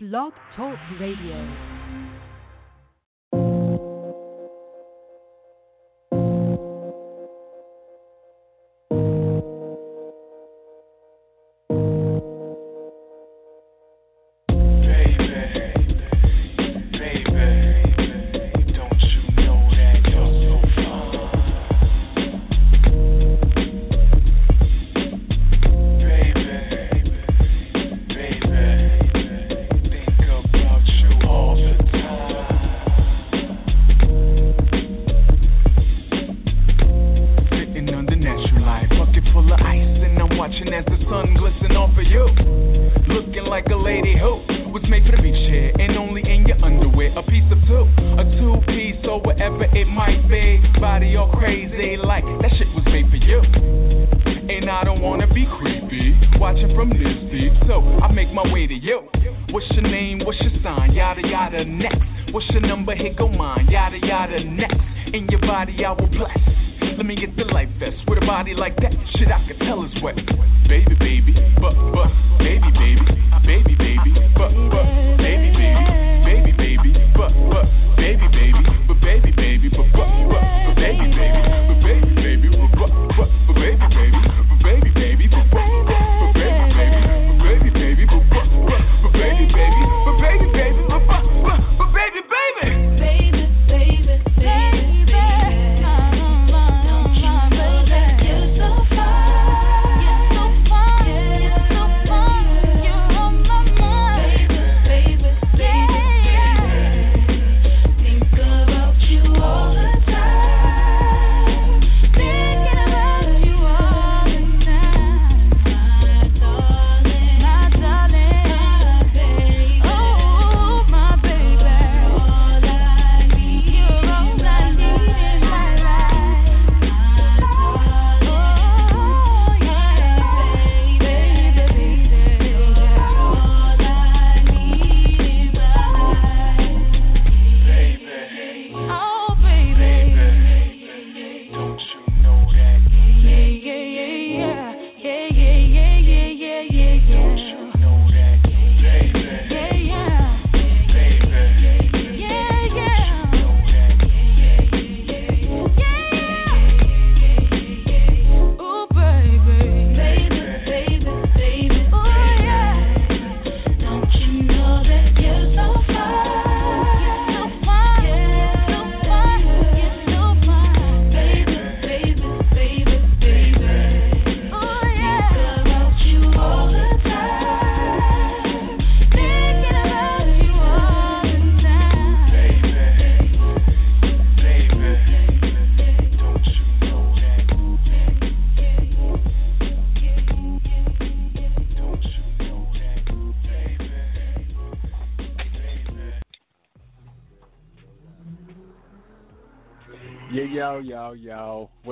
Blog Talk Radio.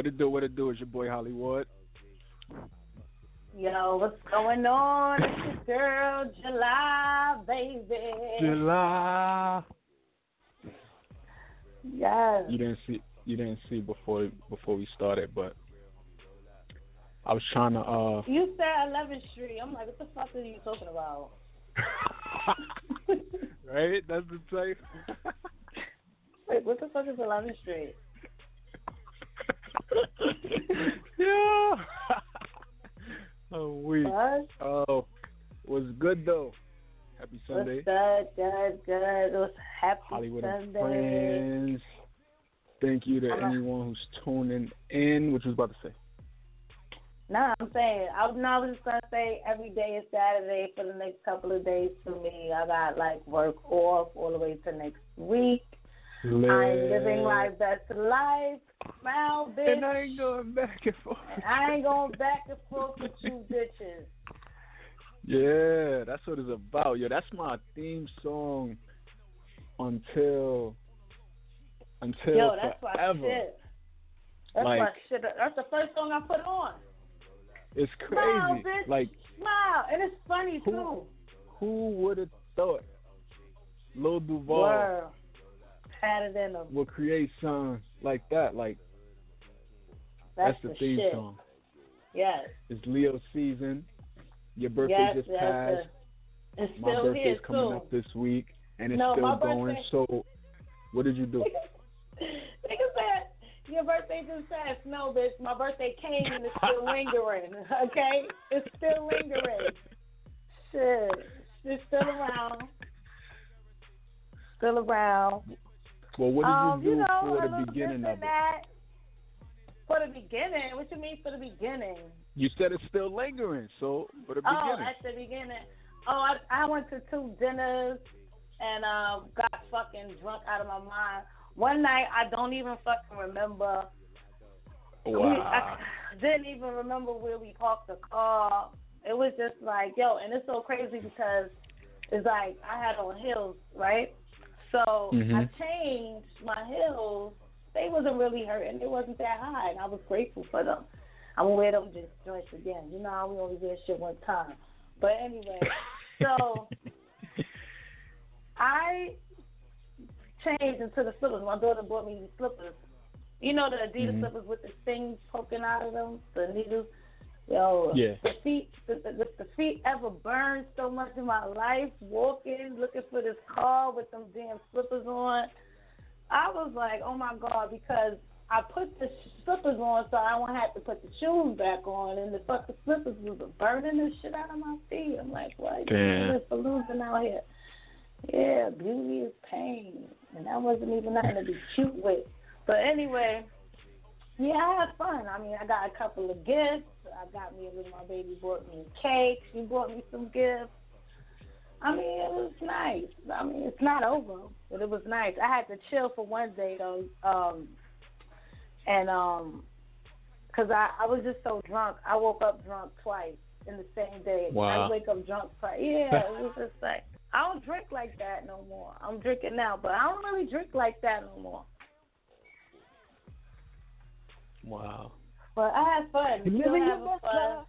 What it do? What it do? It's your boy Holliewood. Yo, what's going on? It's your girl July, baby. July. Yes. You didn't see. You didn't see before before we started, but I was trying to. uh You said 11th Street. I'm like, what the fuck are you talking about? Right? That's the type. Wait, what the fuck is 11th Street? yeah. oh, we. What? Oh, was good though. Happy Sunday. What's good? Good, good. It was happy Holliewood and Sunday. friends. Thank you to a- anyone who's tuning in. What you was about to say? Nah, I'm saying, I, no, I was just to say every day is Saturday for the next couple of days for me. I got like work off all the way to next week. I'm living my best life. Smile, bitch. And I ain't going back and forth. And I ain't going back and forth with you bitches. Yeah, that's what it's about. Yo, that's my theme song until until Yo, that's my forever. shit. That's Like- my shit. That's the first song I put on. It's Smile, crazy. bitch. Like Smile. And it's funny, Who- too. who would have thought Lil Duval Word. Had it in them. will create songs like that? Like That's, the, the, theme shit. song. Yes. It's Leo season. Your birthday yes, just yes, passed. yes. My still birthday's here coming too. up this week, and it's No, still going. birthday- So, what did you do? Nigga said your birthday just passed. No, bitch, my birthday came and it's still lingering. Okay, it's still lingering. Shit, it's still around. Still around. Well, what did um, you do know, for the beginning of and it? That. For the beginning? What you mean for the beginning? You said it's still lingering. So, for the Oh, beginning. Oh, at the beginning. Oh, I I went to two dinners and um got fucking drunk out of my mind. One night I don't even fucking remember. Wow. I didn't even remember where we parked the car. It was just like, yo, and it's so crazy because it's like I had on heels, right? So I Mhm. changed my heels. They wasn't really hurting. It wasn't that high, and I was grateful for them. I'm gonna wear them just joints again. You know, how we only wear shit one time. But anyway, so I changed into the slippers. My daughter bought me these slippers. You know the Adidas Mhm. slippers with the things poking out of them, the needles. Yo, Yeah. the feet, the, the, the feet ever burned so much in my life walking, looking for this car with them damn slippers on. I was like, oh my god, because I put the slippers on so I won't have to put the shoes back on, and the fucking slippers was burning the shit out of my feet. I'm like, what? Damn. This losing out here. Yeah, beauty is pain, and that wasn't even nothing to be cute with. But anyway, yeah, I had fun. I mean, I got a couple of gifts. I got me a little. My baby bought me a cake. She bought me some gifts. I mean, it was nice. I mean, it's not over, but it was nice. I had to chill for one day though, um, and um, cause I I was just so drunk. I woke up drunk twice in the same day. Wow. I wake up drunk twice. Yeah, it was just like I don't drink like that no more. I'm drinking now, but I don't really drink like that no more. Wow. But I had fun. You Still living your having best fun. life.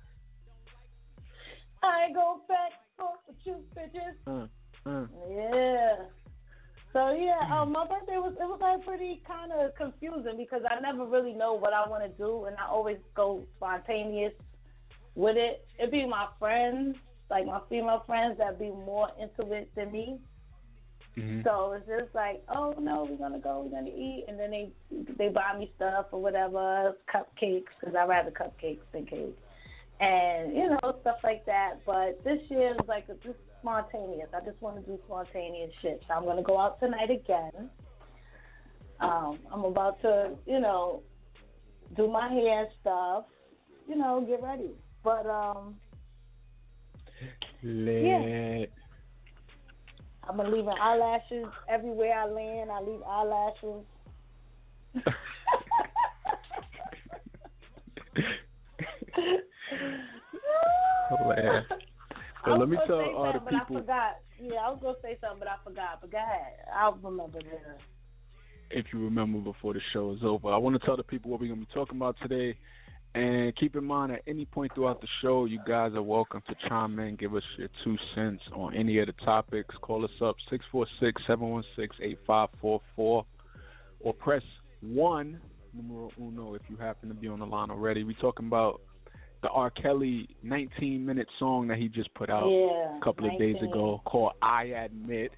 I go back for you bitches. Uh, uh. Yeah. So yeah, um, my birthday was it was like pretty kind of confusing because I never really know what I want to do, and I always go spontaneous with it. It'd be my friends, like my female friends, that be more into it than me. Mhm. So it's just like, oh no, we're gonna go, we're gonna eat, and then they they buy me stuff or whatever, cupcakes, because I rather cupcakes than cake, and you know stuff like that. But this year is like just spontaneous. I just want to do spontaneous shit. So I'm gonna go out tonight again. Um, I'm about to, you know, do my hair stuff, you know, get ready. But um, Lit. I'm gonna leave eyelashes everywhere I land. I leave eyelashes. Well, let me tell all the but I people- forgot. Yeah, I was gonna say something, but I forgot. But go ahead. I'll remember later. if you remember before the show is over. I want to tell the people what we're going to be talking about today. And keep in mind, at any point throughout the show, you guys are welcome to chime in, give us your two cents on any of the topics. Call us up, 646 716 8544, or press 1, numero uno, if you happen to be on the line already. We're talking about the R. Kelly 19 minute song that he just put out yeah. a couple of days ago called I Admit,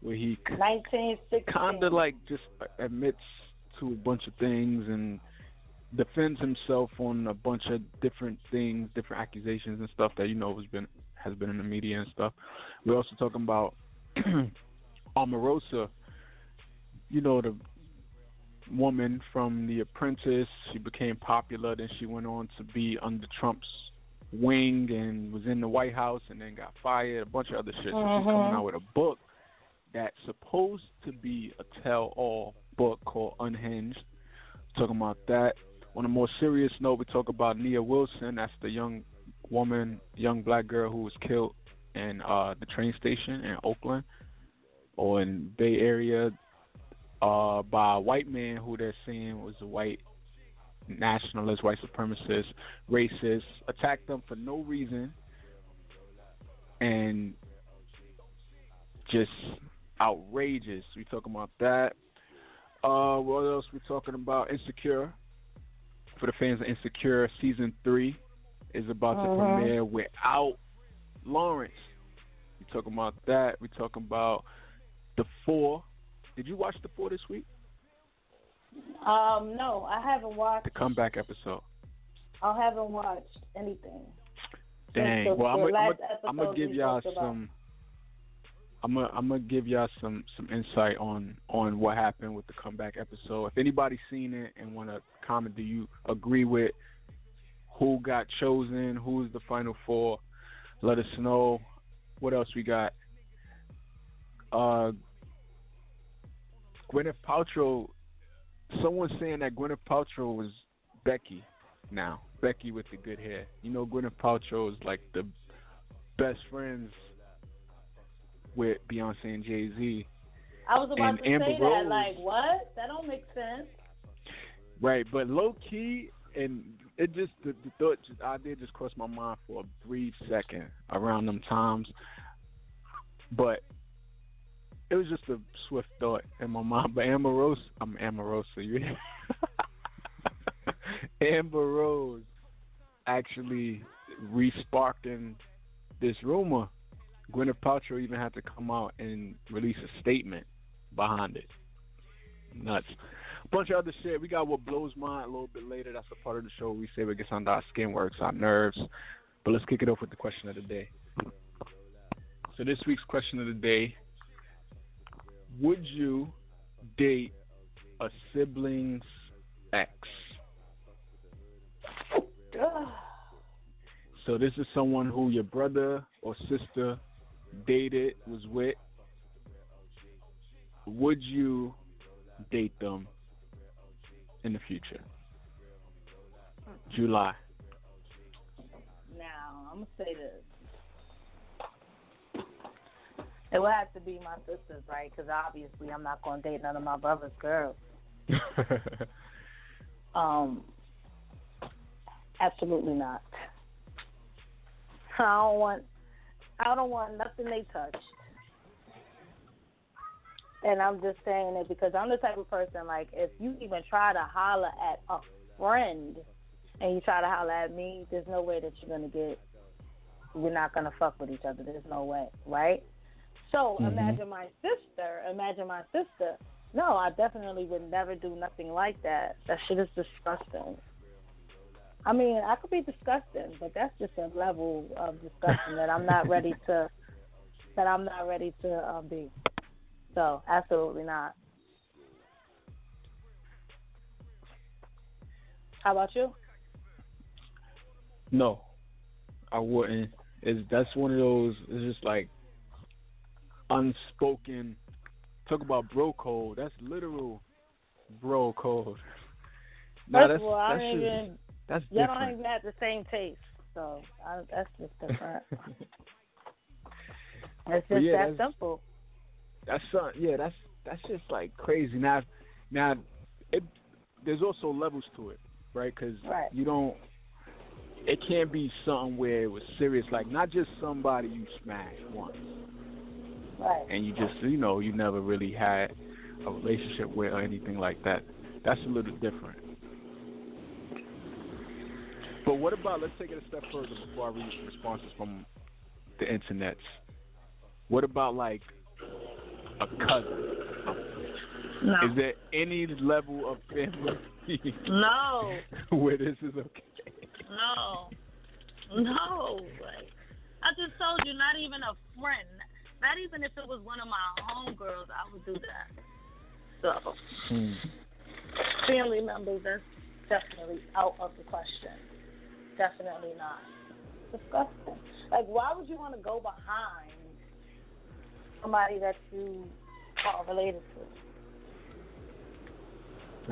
where he 1960. kind of like just admits to a bunch of things and defends himself on a bunch of different things, different accusations and stuff that you know has been has been in the media and stuff. We're also talking about Omarosa, you know the woman from The Apprentice. She became popular, then she went on to be under Trump's wing and was in the White House and then got fired. A bunch of other shit. So she's coming Mhm. out with a book that's supposed to be a tell-all book called Unhinged. Talking about that. On a more serious note, we talk about Nia Wilson. That's the young woman, young black girl who was killed in uh, the train station in Oakland or in Bay Area uh, by a white man who they're saying was a white nationalist, white supremacist, racist, attacked them for no reason, and just outrageous. We talking about that. Uh, what else we talking about? Insecure. For the fans of Insecure, season three is about to Mhm. premiere without Lawrence. We talking about that. We talking about the four. Did you watch the four this week? Um, no, I haven't watched the comeback episode. I haven't watched anything. Dang. Well, I'm gonna give y'all some. I'm gonna I'm gonna give y'all some some insight on on what happened with the comeback episode. If anybody's seen it and want to comment, do you agree with who got chosen? Who's the final four? Let us know. What else we got? Uh, Gwyneth Paltrow. Someone's saying that Gwyneth Paltrow was Becky now. Becky with the good hair. You know, Gwyneth Paltrow is like the best friends with Beyonce and Jay Z. I was about and to Amber say Rose, that. Like, what? That don't make sense. Right, but low key, and it just the, the thought just idea just crossed my mind for a brief second around them times, but it was just a swift thought in my mind. But Amber Rose, I'm Amber Rose, so you. Amber Rose actually re-sparking this rumor. Gwyneth Paltrow even had to come out and release a statement behind it. Nuts. A bunch of other shit. We got what blows my a little bit later. That's a part of the show. We say what gets under our skin, works our nerves. But let's kick it off with the question of the day. So this week's question of the day: Would you date a sibling's ex? So this is someone who your brother or sister dated, was with. Would you date them in the future? July. Now, I'm going to say this. It would have to be my sister's, right? Because obviously I'm not going to date none of my brother's girls. um, absolutely not. I don't want I don't want nothing they touch. And I'm just saying it because I'm the type of person like if you even try to holler at a friend and you try to holler at me, there's no way that you're gonna get we're not gonna fuck with each other. There's no way, right? So mm-hmm. imagine my sister, imagine my sister. No, I definitely would never do nothing like that. That shit is disgusting. I mean, I could be disgusting, but that's just a level of disgusting that I'm not ready to that I'm not ready to uh, be. So, absolutely not. How about you? No, I wouldn't. It's that's one of those. It's just like unspoken. Talk about bro code. That's literal bro code. First that's, of all, I don't even that's Y'all different. don't even have the same taste, so I, that's just different. it's just yeah, that simple. That's uh, yeah, that's that's just like crazy. Now, now, it there's also levels to it, right? Because right. you don't. It can't be something where it was serious, like not just somebody you smashed once, right? And you just you know you never really had a relationship with or anything like that. That's a little different. But what about let's take it a step further before I read responses from the internets. What about like a cousin? No. Is there any level of family no where this is okay? No, no. Like, I just told you, not even a friend. Not even if it was one of my homegirls, I would do that. So, hmm. family members, that's definitely out of the question. Definitely not. Disgusting. Like, why would you want to go behind somebody that you are related to?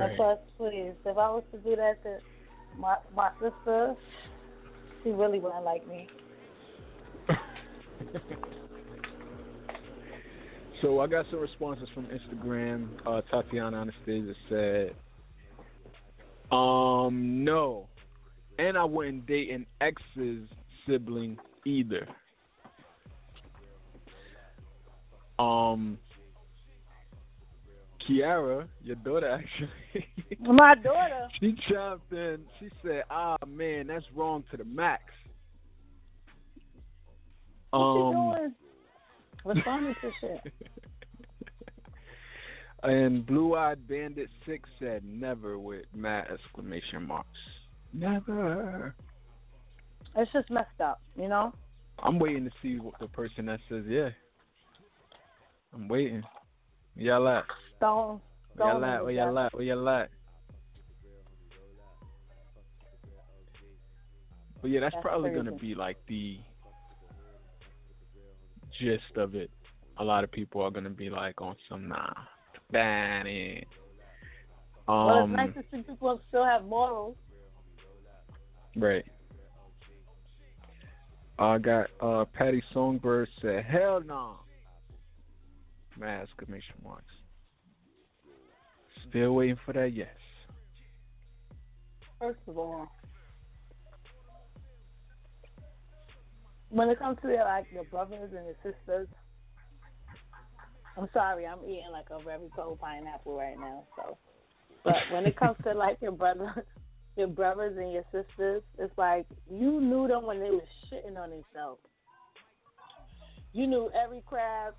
Right. That's please. If I was to do that to my my sister, she really wouldn't like me. so I got some responses from Instagram. Uh, Tatiana Anastasia said, "Um, no, and I wouldn't date an ex's sibling either. Um, Kiara, your daughter actually. My daughter. she chimed in. She said, "Ah, man, that's wrong to the max." What um, you doing? Responding to shit. and Blue Eyed Bandit Six said never with mad exclamation marks. Never. It's just messed up, you know. I'm waiting to see what the person that says yeah. I'm waiting. Where y'all at? Don't. Where y'all at? Where y'all at? Where y'all at? But yeah, that's, That's probably gonna be like the gist of it. A lot of people are gonna be like on some nah, ban it. Um, well, it's nice to see people still have morals. Right. I got uh Patty Songbird said, Hell no. Mad exclamation marks. Still waiting for that yes. First of all, when it comes to your, like your brothers and your sisters, I'm sorry, I'm eating like a very cold pineapple right now. So, but when it comes to like your brother, your brothers and your sisters, it's like you knew them when they was shitting on themselves. You knew every crab.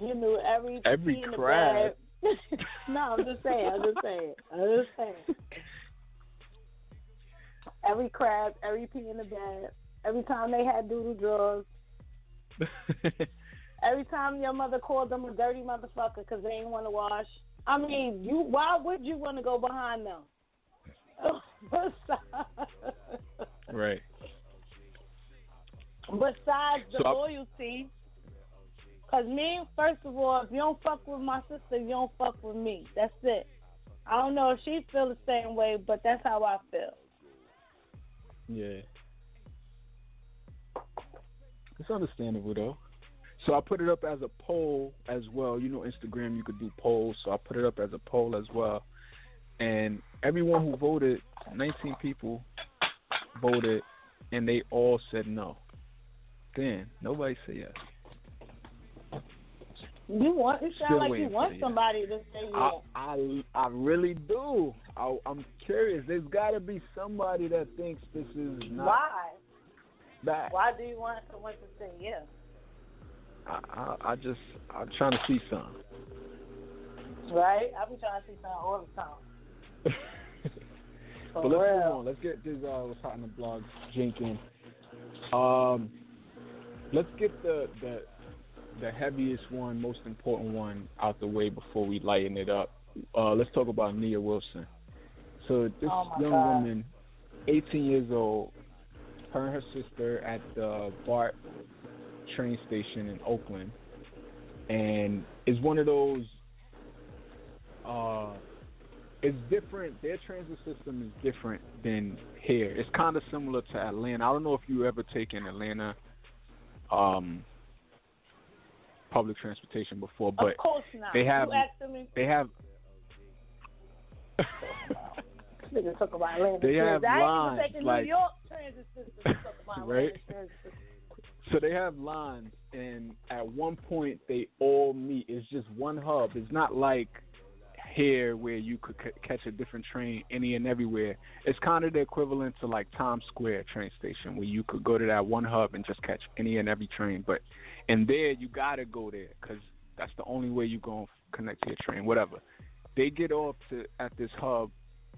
You knew every Every crab? no, I'm just saying. I'm just saying. I'm just saying. Every crab, every pee in the bed, every time they had doodle drawers, every time your mother called them a dirty motherfucker because they didn't want to wash. I mean, you. Why would you want to go behind them? Right. Besides the So loyalty, because me, first of all, if you don't fuck with my sister, you don't fuck with me. That's it. I don't know if she feel the same way, but that's how I feel. Yeah. It's understandable though. So I put it up as a poll as well. You know, Instagram you could do polls, so I put it up as a poll as well. And everyone who voted, 19 people voted, and they all said no. Then nobody said yes. You want? You sound like you want somebody to say yes. I, I I really do. I, I'm curious. There's got to be somebody that thinks this is not Why? Why do you want someone to say yes? I, I I just I'm trying to see something. Right? I've been trying to see something all the time. But let's move on. Let's get this uh what's hot in the blog jinking. Um let's get the the the heaviest one, most important one out the way before we lighten it up. Uh let's talk about Nia Wilson. So this Oh young God. woman, eighteen years old, her and her sister at the BART train station in Oakland and is one of those uh it's different. Their transit system is different than here. It's kind of similar to Atlanta. I don't know if you ever taken Atlanta um, public transportation before, but of course not. they have- they have Nigga talk about Atlanta. They have transit. I ain't lines, taking like- New York transit system. to talk about Right? Transit system. so they have lines, and at one point they all meet. It's just one hub. It's not like here where you could c- catch a different train any and everywhere. It's kind of the equivalent to like Times Square train station where you could go to that one hub and just catch any and every train. But in there, you gotta go there because that's the only way you gonna connect to your train. Whatever. They get off to at this hub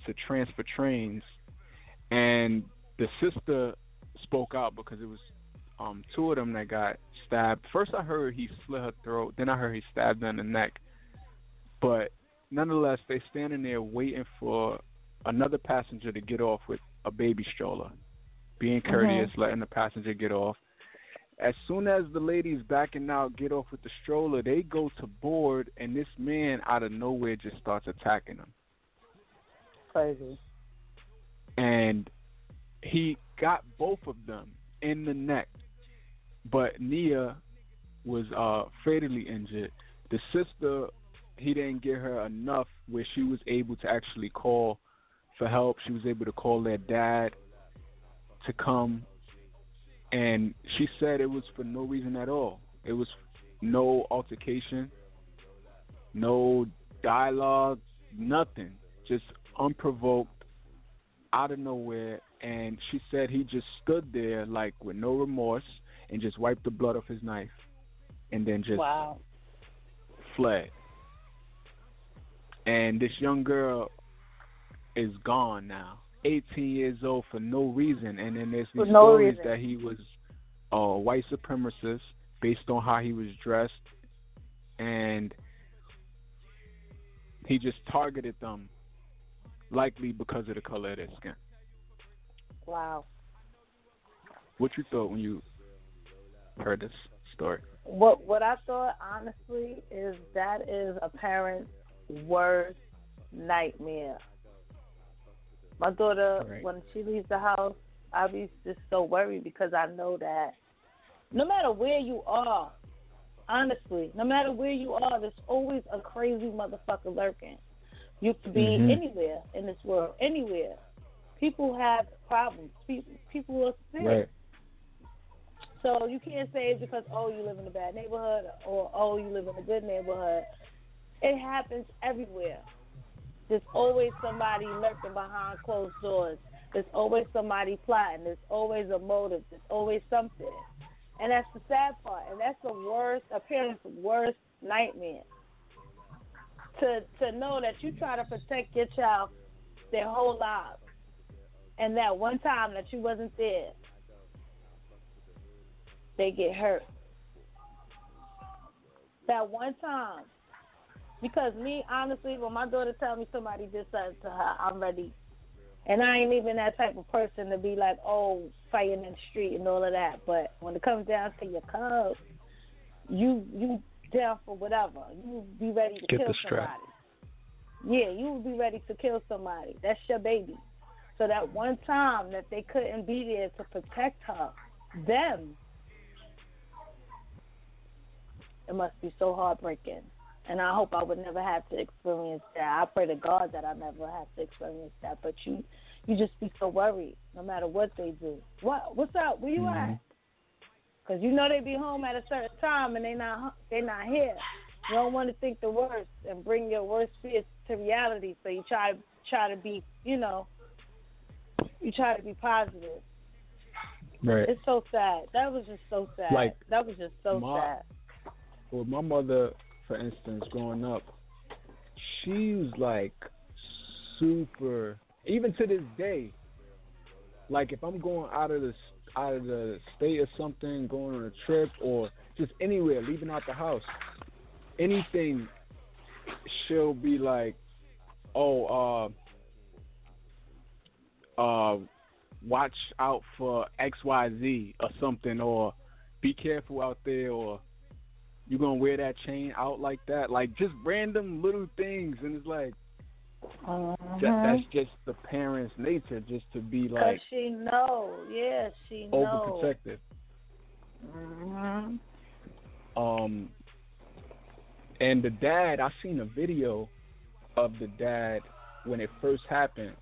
to transfer trains, and the sister spoke out because it was um two of them that got stabbed. First I heard he slit her throat, then I heard he stabbed her in the neck. But nonetheless, they're standing there waiting for another passenger to get off with a baby stroller, being courteous, letting the passenger get off. As soon as the ladies backing out get off with the stroller, they go to board, and this man out of nowhere just starts attacking them. Crazy. and he got both of them in the neck, but Nia was uh, fatally injured. The sister, he didn't get her enough where she was able to actually call for help. She was able to call their dad to come, and she said it was for no reason at all. It was no altercation, no dialogue, nothing, just unprovoked out of nowhere and she said he just stood there like with no remorse and just wiped the blood off his knife and then just wow. fled. And this young girl is gone now. 18 years old for no reason, and then there's these no stories reason. that he was a white supremacist based on how he was dressed, and he just targeted them, likely because of the color of their skin. Wow. What you thought when you heard this story? What what I thought honestly is that is a parent's worst nightmare. My daughter, Right. when she leaves the house, I'll be just so worried because I know that no matter where you are, honestly, no matter where you are, there's always a crazy motherfucker lurking. You could be Mhm. anywhere in this world, anywhere. People have problems. People, people are sick. Right. So you can't say it's because oh you live in a bad neighborhood or oh you live in a good neighborhood. It happens everywhere. There's always somebody lurking behind closed doors. There's always somebody plotting. There's always a motive. There's always something. And that's the sad part. And that's the worst, a parent's worst nightmare. To to know that you try to protect your child their whole lives. And that one time that you wasn't there, they get hurt. That one time. Because me, honestly, when my daughter tell me somebody did something to her, I'm ready. And I ain't even that type of person to be like, oh, fighting in the street and all of that. But when it comes down to your cubs, you you down for whatever. You be ready to Get kill the strap. somebody. Yeah, you will be ready to kill somebody. That's your baby. So that one time that they couldn't be there to protect her, them, it must be so heartbreaking. And I hope I would never have to experience that. I pray to God that I never have to experience that. But you, you just be so worried, no matter what they do. What? What's up? Where you Mhm. at? Because you know they be home at a certain time and they not they not here. You don't want to think the worst and bring your worst fears to reality. So you try try to be, you know, you try to be positive. Right. It's so sad. That was just so sad. Like, that was just so my- sad. Well, my mother, for instance, growing up, she was like super. Even to this day, like if I'm going out of the out of the state or something, going on a trip or just anywhere, leaving out the house, anything, she'll be like, "Oh, uh, uh, watch out for X, Y, Z or something, or be careful out there, or." You gonna wear that chain out like that? Like just random little things, and it's like Uh-huh. that's just the parents' nature, just to be Cause like she know, yeah, she know. overprotective. hmm Um, and the dad, I seen a video of the dad when it first happened,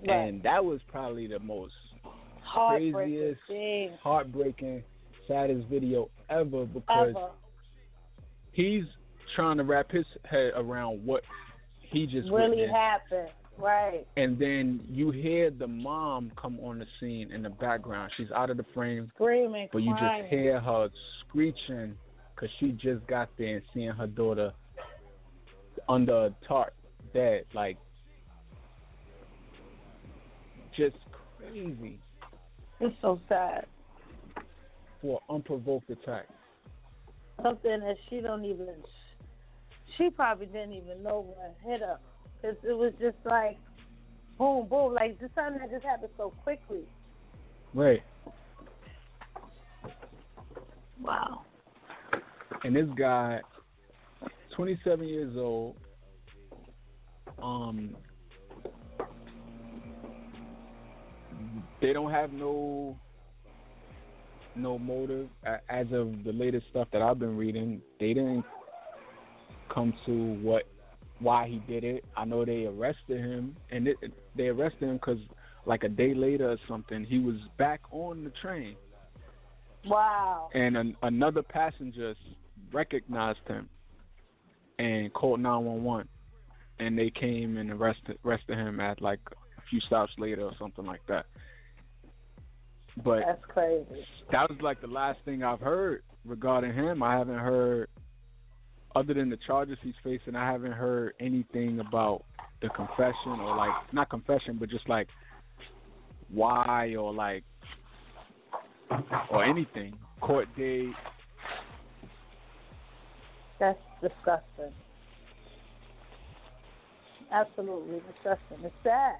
Right. and that was probably the most craziest, thing heartbreaking, saddest video ever because ever. He's trying to wrap his head around what he just Really witnessed. happened, right? and then you hear the mom come on the scene in the background. She's out of the frame, Screaming, but you crying. just hear her screeching because she just got there and seeing her daughter under a tarp, dead. Like, just crazy It's so sad. for unprovoked attack. Something that she don't even. She probably didn't even know what hit her, cause it was just like, boom, boom, like just something that just happened so quickly. Right. Wow. And this guy, 27 years old, um, they don't have no no motive as of the latest stuff that I've been reading. They didn't come to what why he did it. I know they arrested him, and it, they arrested him because like a day later or something, he was back on the train Wow. and an, another passenger recognized him and called 911 and they came and arrested arrested him at like a few stops later or something like that but That's crazy. that was like the last thing I've heard regarding him, I haven't heard other than the charges he's facing. I haven't heard anything about the confession or like not confession, but just like why or like or anything court date. That's disgusting. Absolutely disgusting. It's sad.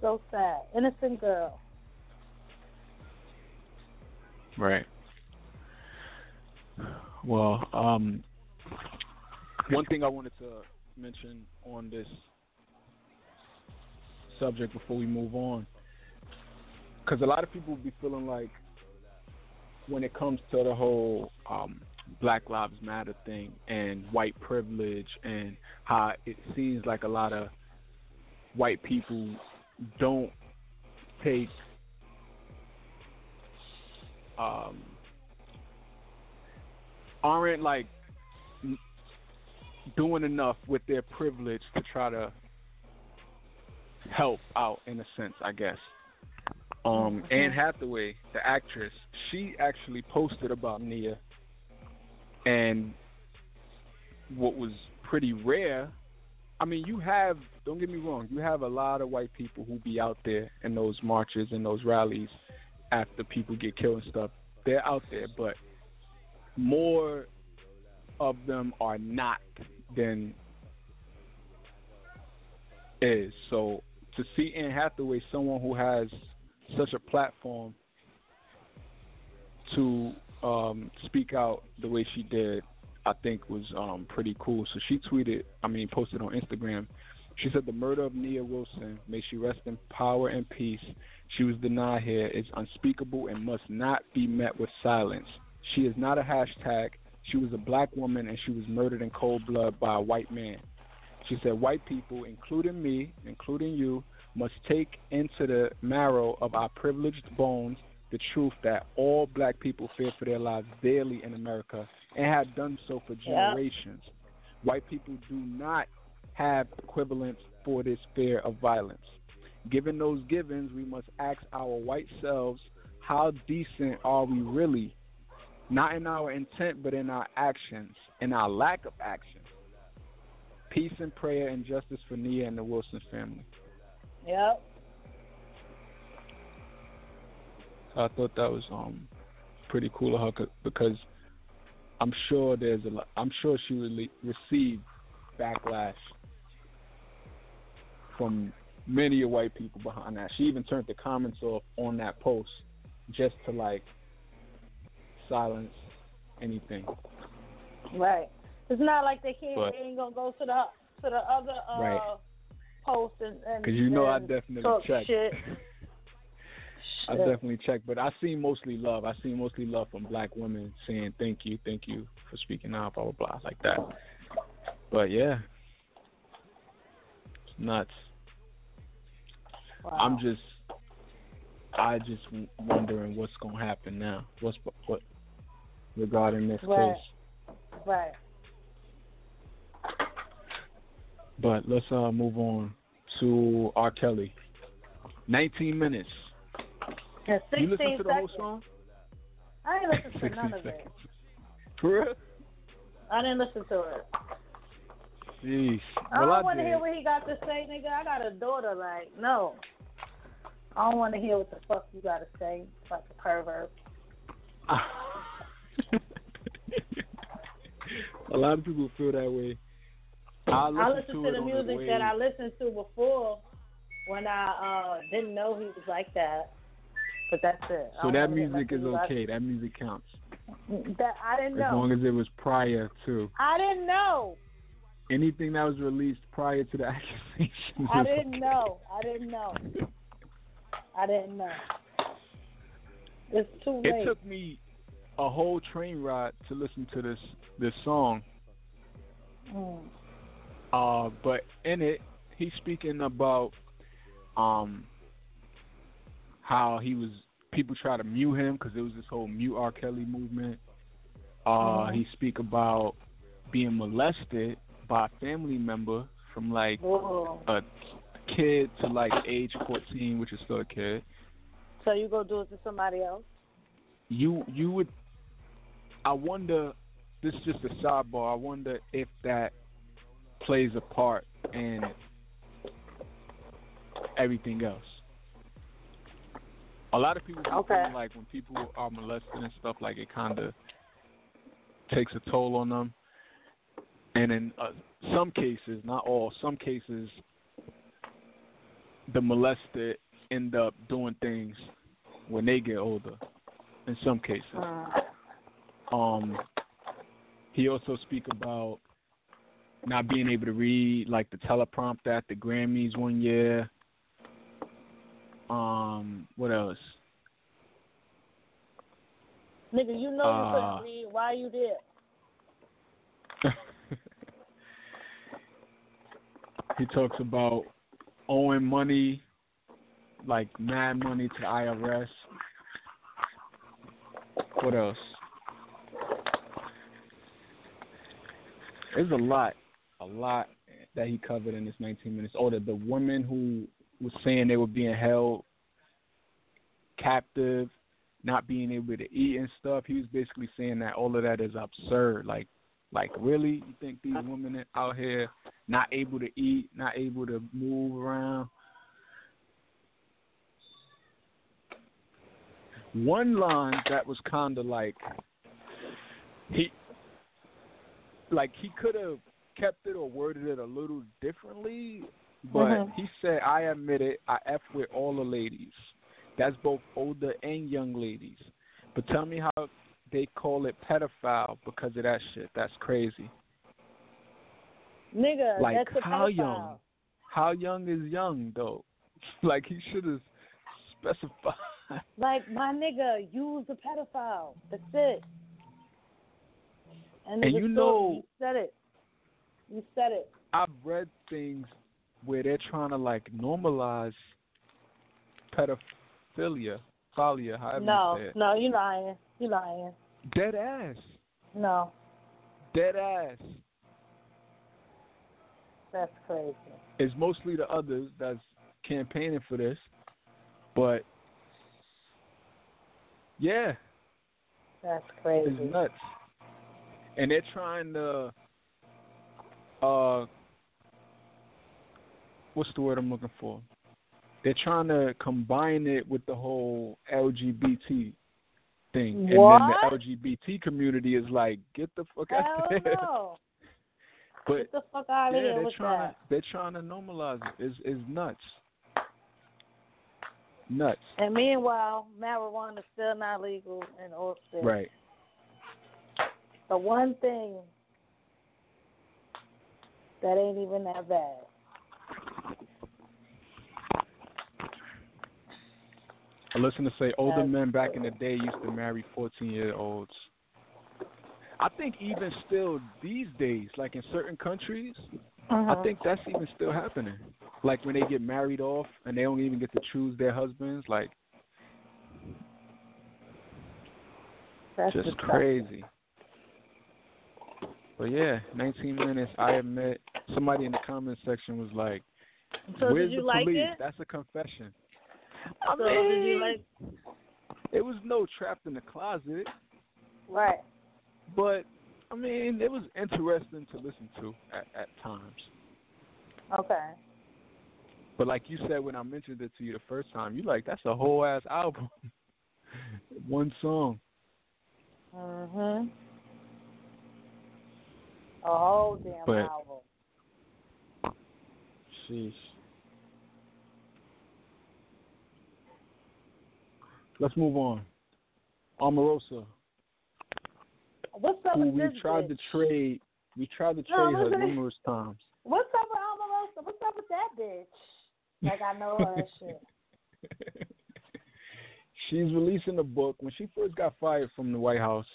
So sad. Innocent girl. Right. Well, um, one thing I wanted to mention on this subject before we move on, because a lot of people be feeling like when it comes to the whole um, Black Lives Matter thing and white privilege and how it seems like a lot of white people don't take um, aren't like doing enough with their privilege to try to help out in a sense, I guess. Um, mm-hmm. Anne Hathaway, the actress, she actually posted about Nia, and what was pretty rare. I mean, you have don't get me wrong, you have a lot of white people who be out there in those marches and those rallies after people get killed and stuff. They're out there, but more of them are not than is. So to see Anne Hathaway, someone who has such a platform to um, speak out the way she did, I think was um, pretty cool. So she tweeted, I mean, posted on Instagram. She said the murder of Nia Wilson, may she rest in power and peace. She was denied here is unspeakable and must not be met with silence. She is not a hashtag. She was a black woman and she was murdered in cold blood by a white man. She said, White people, including me, including you, must take into the marrow of our privileged bones the truth that all black people fear for their lives daily in America and have done so for generations. Yep. White people do not have equivalents for this fear of violence. Given those givens, we must ask our white selves how decent are we really not in our intent, but in our actions, in our lack of action. Peace and prayer and justice for Nia and the Wilson family. Yep. So I thought that was um pretty cool of her because I'm sure there's a lot, I'm sure she would receive backlash from many white people behind that. She even turned the comments off on that post just to like silence anything. Right. It's not like they can't. But, they ain't gonna go to the to the other uh, right. post and because you know I definitely checked. I definitely checked, but I see mostly love. I see mostly love from black women saying thank you, thank you for speaking out, blah blah blah, like that. But yeah, it's nuts. Wow. I'm just, I just wondering what's gonna happen now. What's what regarding this right. case. Right. But let's uh, move on to R. Kelly. 19 minutes. Yeah, you listen to seconds. the whole song? I didn't listen to none of seconds. it. For real? I didn't listen to it. Jeez. I don't want to hear what he got to say, nigga. I got a daughter. Like, no. I don't want to hear what the fuck you got to say. Like a pervert. a lot of people feel that way. I listen, I listen to, to the music the that I listened to before when I uh didn't know he was like that. But that's it. So that music is okay. That music counts. That I didn't know. As long as it was prior to. I didn't know. Anything that was released prior to the accusation. I didn't okay. know. I didn't know. I didn't know. It's too late. It took me a whole train ride to listen to this this song. Mm. Uh, but in it, he's speaking about um how he was people try to mute him because there was this whole mute R. Kelly movement. Uh, mm. He speak about being molested by a family member from like Whoa. a kid to like age 14, which is still a kid. So you go do it to somebody else? You you would I wonder. This is just a sidebar. I wonder if that plays a part in everything else. A lot of people okay. like when people are molested and stuff, like it kind of takes a toll on them. And in uh, some cases, not all, some cases, the molested end up doing things when they get older. In some cases, Uh, um, he also speak about not being able to read like the teleprompter at the Grammys one year. Um, what else? nigga, you know you Uh, couldn't read. Why you there? he talks about owing money, like mad money to the IRS. What else? There's a lot, a lot that he covered in this 19 minutes. Oh, the, the women who was saying they were being held captive, not being able to eat and stuff. He was basically saying that all of that is absurd. Like, like really, you think these women out here not able to eat, not able to move around? One line that was kind of like he, like he could have kept it or worded it a little differently, but Mhm. he said, "I admit it, I f with all the ladies. That's both older and young ladies. But tell me how they call it pedophile because of that shit. That's crazy. Nigga, Like that's a how pedophile. young? How young is young though? like he should have specified. Like my nigga, was a pedophile. That's it. And, And you know- you said it. You said it. I've read things where they're trying to like normalize pedophilia, philia, however No, you say it. no, you lying. You lying. Dead ass. No, Dead ass. that's crazy. It's mostly the others that's campaigning for this, but yeah, That's crazy. it's nuts. And they're trying to, uh, what's the word I'm looking for? They're trying to combine it with the whole LGBT thing, What? and then the LGBT community is like, get the fuck Hell out there. no. But Get the fuck out of yeah, here they're trying that. to they're trying to normalize it. It's it's nuts. Nuts. And meanwhile, marijuana is still not legal in all states. Right. The one thing that ain't even that bad. I listen to say older That's men back in the day used to marry fourteen year olds. I think even still these days, like in certain countries, Uh-huh. I think that's even still happening. Like when they get married off and they don't even get to choose their husbands, like that's just crazy. But yeah, 19 minutes. I admit, somebody in the comment section was like, So "Where's did you the like police?" it? That's a confession. I So did you like it was no trapped in the closet, right? but I mean, it was interesting to listen to at, at times. Okay. But like you said when I mentioned it to you the first time, you like that's a whole ass album, one song. Mhm. A whole damn But- album. Sheesh. Let's move on. Omarosa, What's up with we this tried bitch? to trade, we tried to No, trade her numerous times. What's up with Omarosa? What's up with that bitch? Like I know her shit. She's releasing a book. When she first got fired from the White House,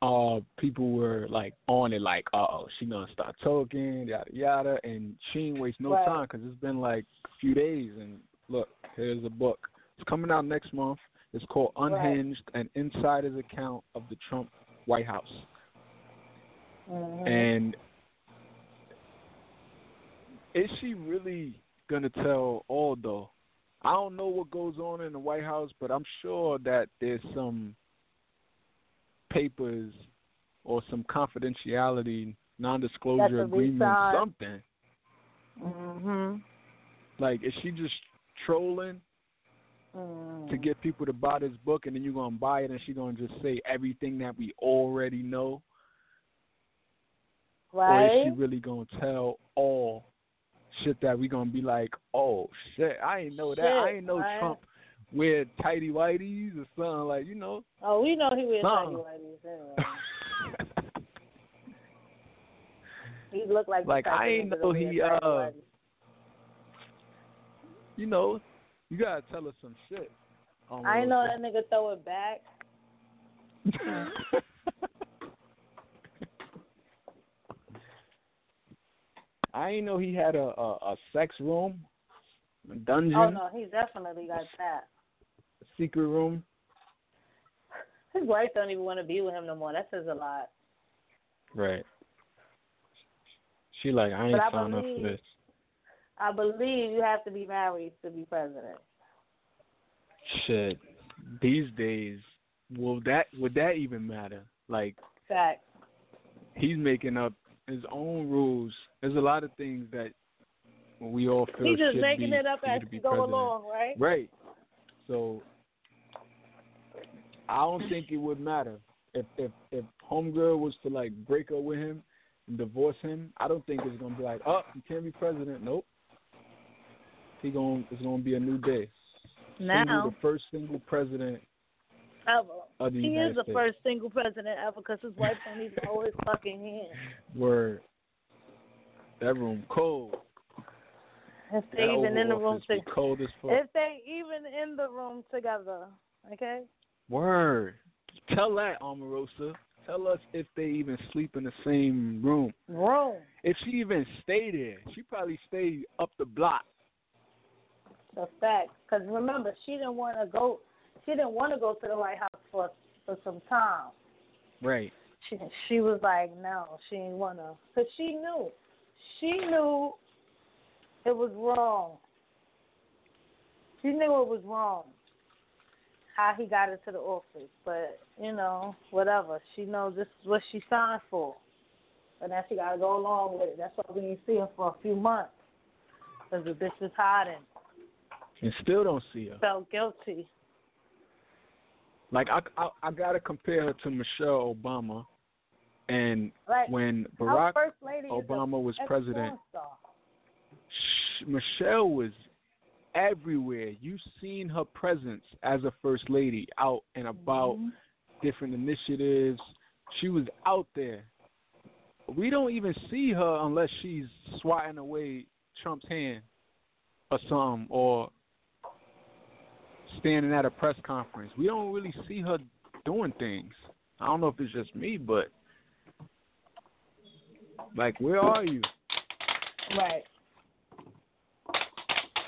uh, people were like on it, like, "Oh, she gonna start talking, yada yada," and she ain't waste no Right. time because it's been like a few days. And look, here's a book. It's coming out next month. It's called Right. Unhinged: An Insider's Account of the Trump White House. Mhm. And is she really gonna tell all though? I don't know what goes on in the White House, but I'm sure that there's some papers or some confidentiality, non-disclosure agreement, something. Mhm. Like, is she just trolling Mm. to get people to buy this book, and then you're gonna buy it, and she's gonna just say everything that we already know, right? or is she really gonna tell all shit that we gonna be like, oh shit, I ain't know that, I ain't know right? Trump wear tighty whities or something like, you know. Oh, we know he wears tighty whities anyway. He look like Like, I ain't know he, uh, you know, you gotta tell us some shit. I know that nigga throw it back. that. I ain't know he had a, a a sex room, a dungeon, Oh no, he definitely got that. secret room. His wife don't even want to be with him no more. That says a lot. Right. She like, I ain't But signed up for this. I believe you have to be married to be president. Shit. These days, will that would that even matter? Like Fact. he's making up his own rules. There's a lot of things that we all feel He's just making be it up you as he go president. along, right? Right. So I don't think it would matter if if if homegirl was to like break up with him and divorce him. I don't think it's gonna be like, oh, you can't be president. Nope. He going it's gonna be a new day. Single, Now, the first single president ever. He United is the States. first single president ever because his wife don't even hold his fucking hand. Word. That room cold. If they That even in the room together. cold as fuck. If they even in the room together, okay? Word. Tell that, Omarosa. Tell us if they even sleep in the same room. Room. If she even stay there, she probably stay up the block. The fact, because remember, she didn't want to go. She didn't want to go to the White House for for some time. Right. She she was like, no, she didn't want to, because she knew, she knew it was wrong. She knew it was wrong how he got into the office, but you know, whatever. She knows this is what she signed for, and now she got to go along with it. That's why we didn't see her for a few months, because the bitch was hiding, And still don't see her. felt guilty. Like I, I, I gotta compare her to Michelle Obama, and Like when Barack first lady is a Obama was president, sh- Michelle was everywhere. You seen her presence as a first lady out and about, Mhm. different initiatives. She was out there. We don't even see her unless she's swatting away Trump's hand or something, or standing at a press conference. We don't really see her doing things. I don't know if it's just me, but like, where are you? Right.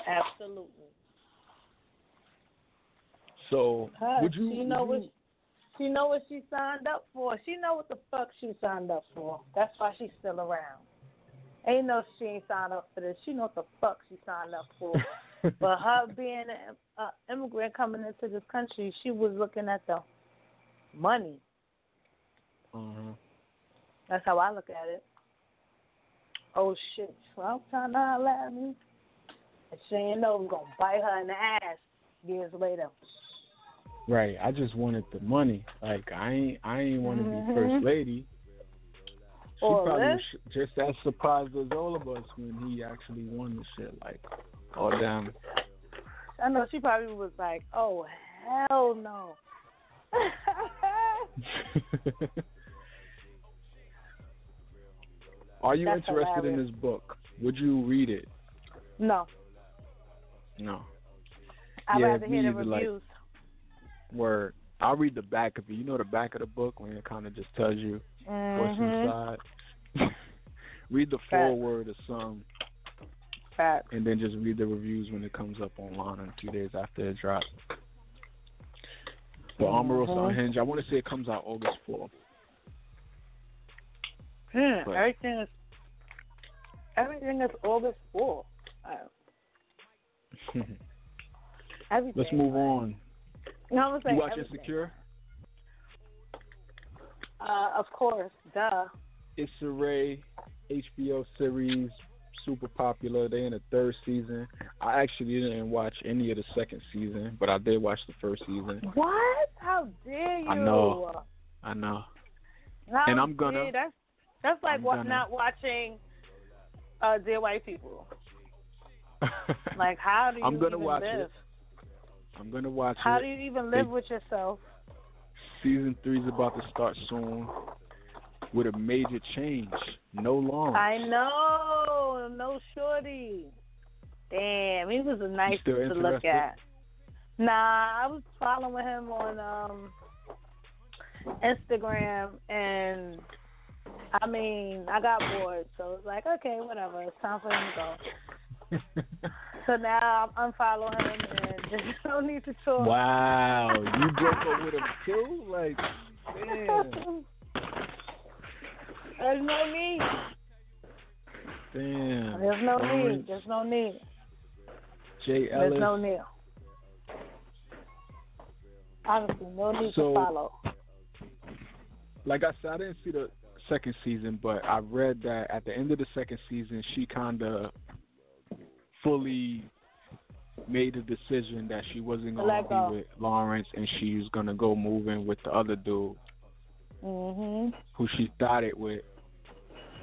Absolutely. So, Cause would you? she know what she know what she signed up for. She know what the fuck she signed up for. That's why she's still around. Ain't no she ain't signed up for this. She know what the fuck she signed up for. but her being an immigrant coming into this country, she was looking at the money. uh-huh. That's how I look at it. Oh shit, Trump trying to holler at me. And she ain't know I'm gonna bite her in the ass years later. Right. I just wanted the money. Like I ain't I ain't want to be Mhm. first lady. She All probably this? was sh- just as surprised as all of us when he actually won the shit. Like, oh damn. I know she probably was like, "Oh hell no." Are you That's interested in this book? Would you read it? no, No. I'd Yeah, rather hear the either, like- reviews. Where I'll read the back of it. You know the back of the book when it kind of just tells you what's Mhm. inside. read the foreword or some, Facts. and then just read the reviews when it comes up online in a few days after it drops. But Omarosa Mhm. Unhinged, I want to say it comes out August 4th. Hmm, But- everything is everything is August fourth. Uh, everything. Let's move on. No, I'm You watch everything. Insecure? Uh, of course, duh. Issa Rae, HBO series, super popular. They in the third season. I actually didn't watch any of the second season, but I did watch the first season. What? How dare you? I know. I know. How And I'm gonna- dare- That's that's like what, not watching uh, Dear White People. Like, how do you I'm gonna even watch live? it. I'm gonna watch How it. How do you even live They- with yourself? Season three's about to start soon with a major change. No longer. I know, no shorty. Damn, he was a nice to look at. Nah, I was following him on um Instagram, and I mean, I got bored, so it's like, okay, whatever, it's time for him to go. So now I'm unfollowing him, and there's no need to talk. wow, you broke up with him too? Like, damn, There's no need. Damn. There's no need. There's no need. Jay Ellis. There's no need. Honestly, no need So- to follow. like I said, I didn't see the second season, but I read that at the end of the second season, she kind of fully made a decision that she wasn't going Let to go. be with Lawrence and she was going to go move in with the other dude Mhm. who she started with.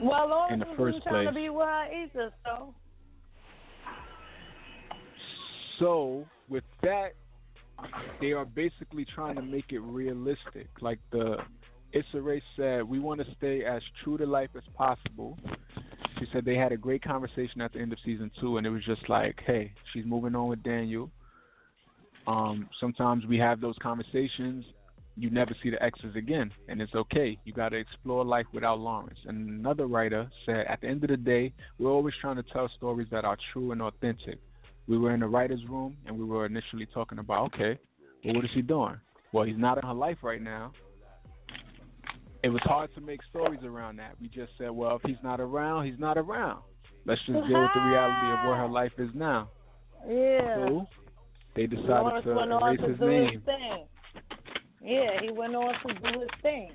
Well, Lawrence In the first trying to place. be with her either, so. So, with that, they are basically trying to make it realistic. Like the Issa Rae said, we want to stay as true to life as possible. She said they had a great conversation at the end of season two, and it was just like, hey, she's moving on with Daniel. Um, sometimes we have those conversations. You never see the exes again, and it's okay. You got to explore life without Lawrence. And another writer said, at the end of the day, we're always trying to tell stories that are true and authentic. We were in the writer's room, and we were initially talking about, okay, well, what is he doing? Well, he's not in her life right now. It was hard to make stories around that. We just said, well, if he's not around, he's not around. Let's just deal with the reality of where her life is now. Yeah. So they decided Lawrence to erase his name. his. Yeah, he went on to do his thing.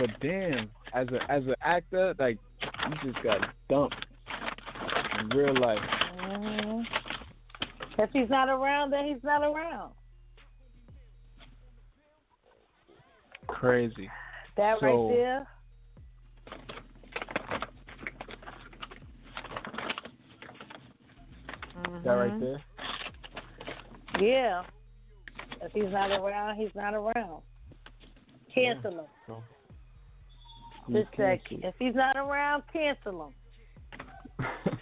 But damn, as a as an actor, like you just got dumped in real life. Mhm. If he's not around, then he's not around. Crazy. That So- right there. That right Mhm. there. Yeah. If he's not around, he's not around. Cancel him. So, Just like, if he's not around, cancel him.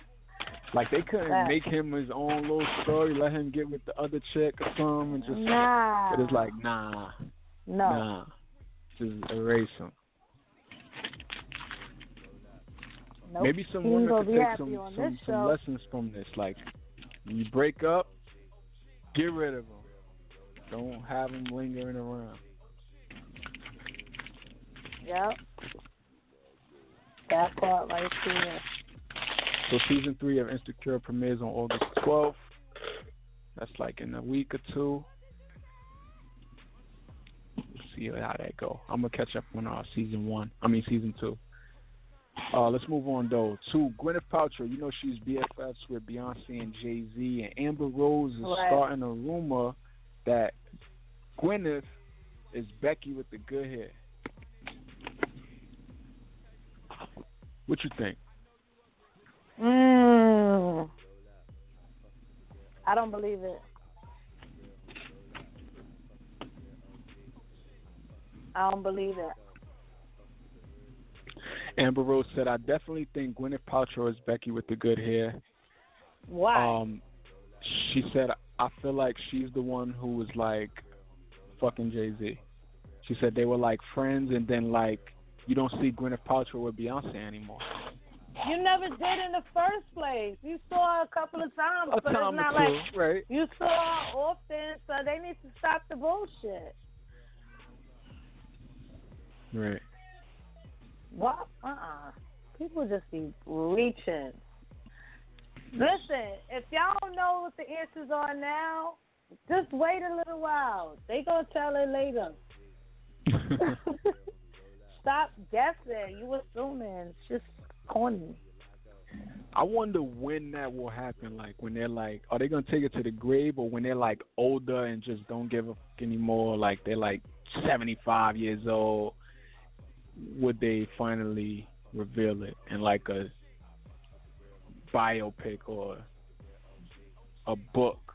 like they couldn't Facts. make him his own little story, let him get with the other chick or something, and just. Nah. But it's like nah, no. nah, just erase him. Nope. Maybe some women could take some some, some lessons from this. Like, you break up, get rid of him. Don't have them lingering around. Yep. That part right there. So season three of Insecure premieres on August 12th. That's like in a week or two. We'll see how that go. I'm gonna catch up on uh, season one. I mean season two. Uh, let's move on though. To Gwyneth Paltrow, you know she's BFFs with Beyonce and Jay Z, and Amber Rose is Right. starting a rumor that Gwyneth is Becky with the good hair. What you think? Mm. I don't believe it. I don't believe it. Amber Rose said, "I definitely think Gwyneth Paltrow is Becky with the good hair." Why? Um, she said, "I feel like she's the one who was like fucking Jay Z." She said they were like friends, and then like you don't see Gwyneth Paltrow with Beyonce anymore. you never did in the first place. You saw her a couple of times, A but time it's not or like right? you saw her often. So they need to stop the bullshit. Right. What? Uh uh People just be reaching. Listen, if y'all don't know what the answers are now, just wait a little while. They gonna tell it later. Stop guessing. You assuming. It's just corny. I wonder when that will happen. Like when they're like, are they gonna take it to the grave, or when they're like older and just don't give a fuck anymore? Like they're like seventy five years old. Would they finally reveal it in like a biopic or a book,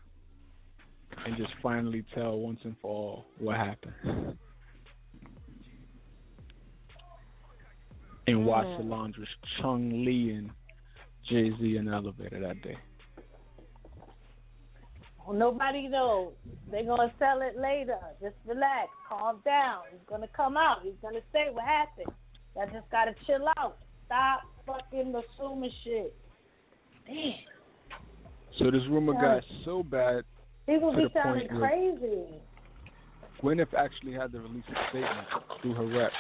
and just finally tell once and for all what happened? And watch Mm. With Chung Lee and Jay Z in the elevator that day. Well, nobody knows. They're gonna sell it later. Just relax, calm down. He's gonna come out. He's gonna say what happened. Y'all just gotta chill out. Stop fucking assuming shit. Damn, So this rumor got so bad, people be sounding crazy. Gwyneth actually had to release a statement through her reps.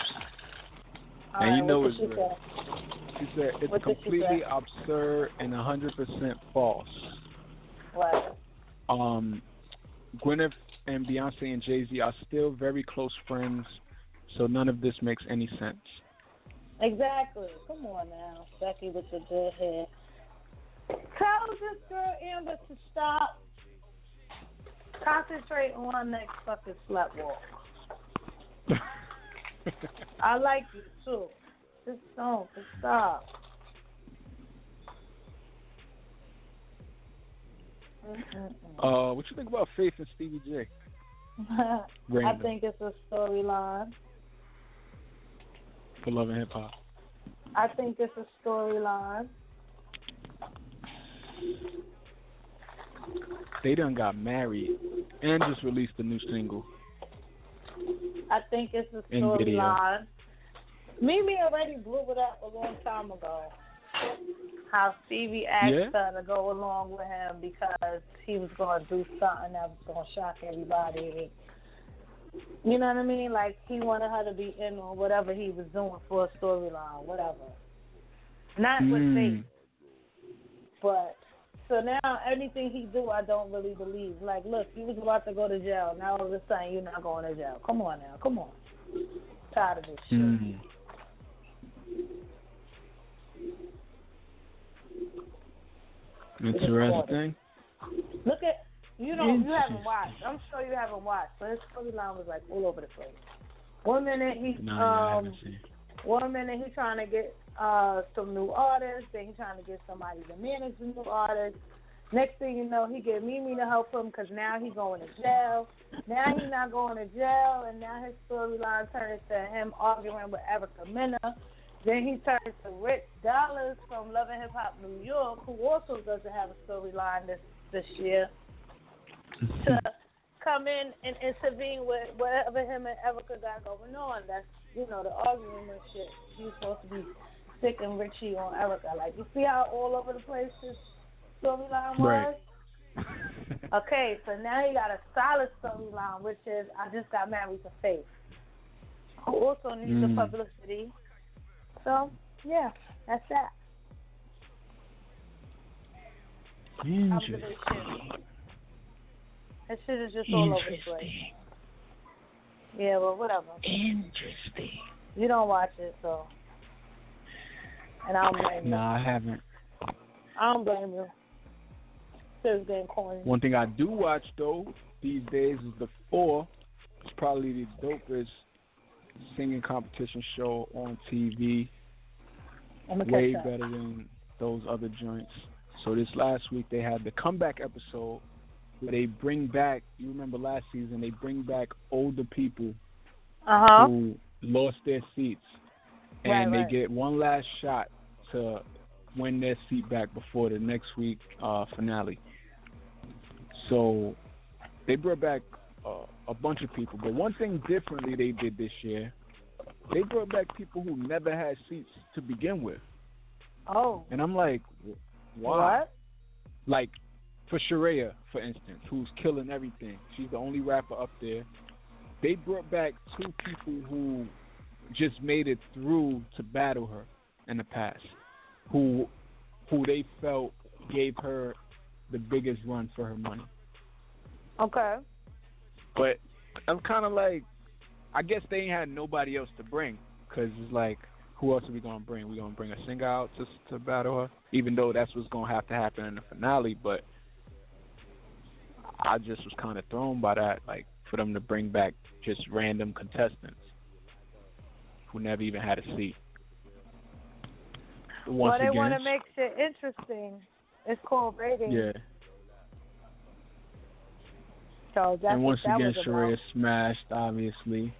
All And you know what it's she real. say? She said it's What completely absurd and 100% false. What? Um, Gwyneth and Beyonce and Jay Z are still very close friends, so none of this makes any sense. Exactly. Come on now, Becky with the good head. Tell this girl Amber to stop. Concentrate on next fucking slut walk. I like you too. Just don't. Just stop. Uh, what you think about Faith and Stevie J? I think it's a storyline. for Love and Hip Hop. I think it's a storyline. They done got married and just released a new single. I think it's a storyline. Mimi already blew it up a long time ago. How Stevie asked Yeah? her to go along with him because he was going to do something that was going to shock everybody. You know what I mean? Like he wanted her to be in on whatever he was doing for a storyline, whatever. Not with Mm. faith, but so now anything he do, I don't really believe. Like, look, you was about to go to jail. Now all of a sudden you're not going to jail. Come on now, come on. Tired of this shit. Mm. Interesting. Look at you know you haven't watched. I'm sure you haven't watched, but his storyline was like all over the place. One minute he No, um one minute he trying to get uh some new artists, then he trying to get somebody to manage the new artists. Next thing you know, he get Mimi to help him because now he's going to jail. Now he's not going to jail, and now his storyline turns to him arguing with Erica Mena. Then he turns to Rich Dollaz from Love and Hip Hop New York, who also doesn't have a storyline this this year, to come in and intervene with whatever him and Erica got going on. That's you know the arguing and shit. He's supposed to be sticking Richie on Erica. Like you see how all over the place this storyline was. Right. Okay, so now you got a solid storyline, which is I just got married to Faith, who also needs the Mm. publicity. So yeah, that's that. Interesting. That shit is just all over the place. Yeah, well, whatever. Interesting. You don't watch it, so. And I don't blame you. Nah, I haven't. I don't blame you. Getting corny. One thing I do watch though these days is the Four. It's probably the dopest singing competition show on TV. Way better than those other joints. So this last week they had the comeback episode where they bring back. You remember last season they bring back older people Uh huh. who lost their seats, and Right, they right. get one last shot to win their seat back before the next week uh, finale. So they brought back uh, a bunch of people, but one thing differently they did this year, they brought back people who never had seats to begin with, Oh. and I'm like, why? What? Like for Sharaya, for instance, who's killing everything. She's the only rapper up there. They brought back two people who just made it through to battle her in the past, who who they felt gave her the biggest run for her money. Okay. But I'm kind of like, I guess they ain't had nobody else to bring because it's like, who else are we gonna bring? We gonna bring a singer out to to battle her, even though that's what's gonna have to happen in the finale. But I just was kind of thrown by that, like for them to bring back just random contestants who never even had a seat. Once well, they again, want to make shit interesting. It's called ratings. yeah. So that's and once again, Sharaya smashed. Obviously,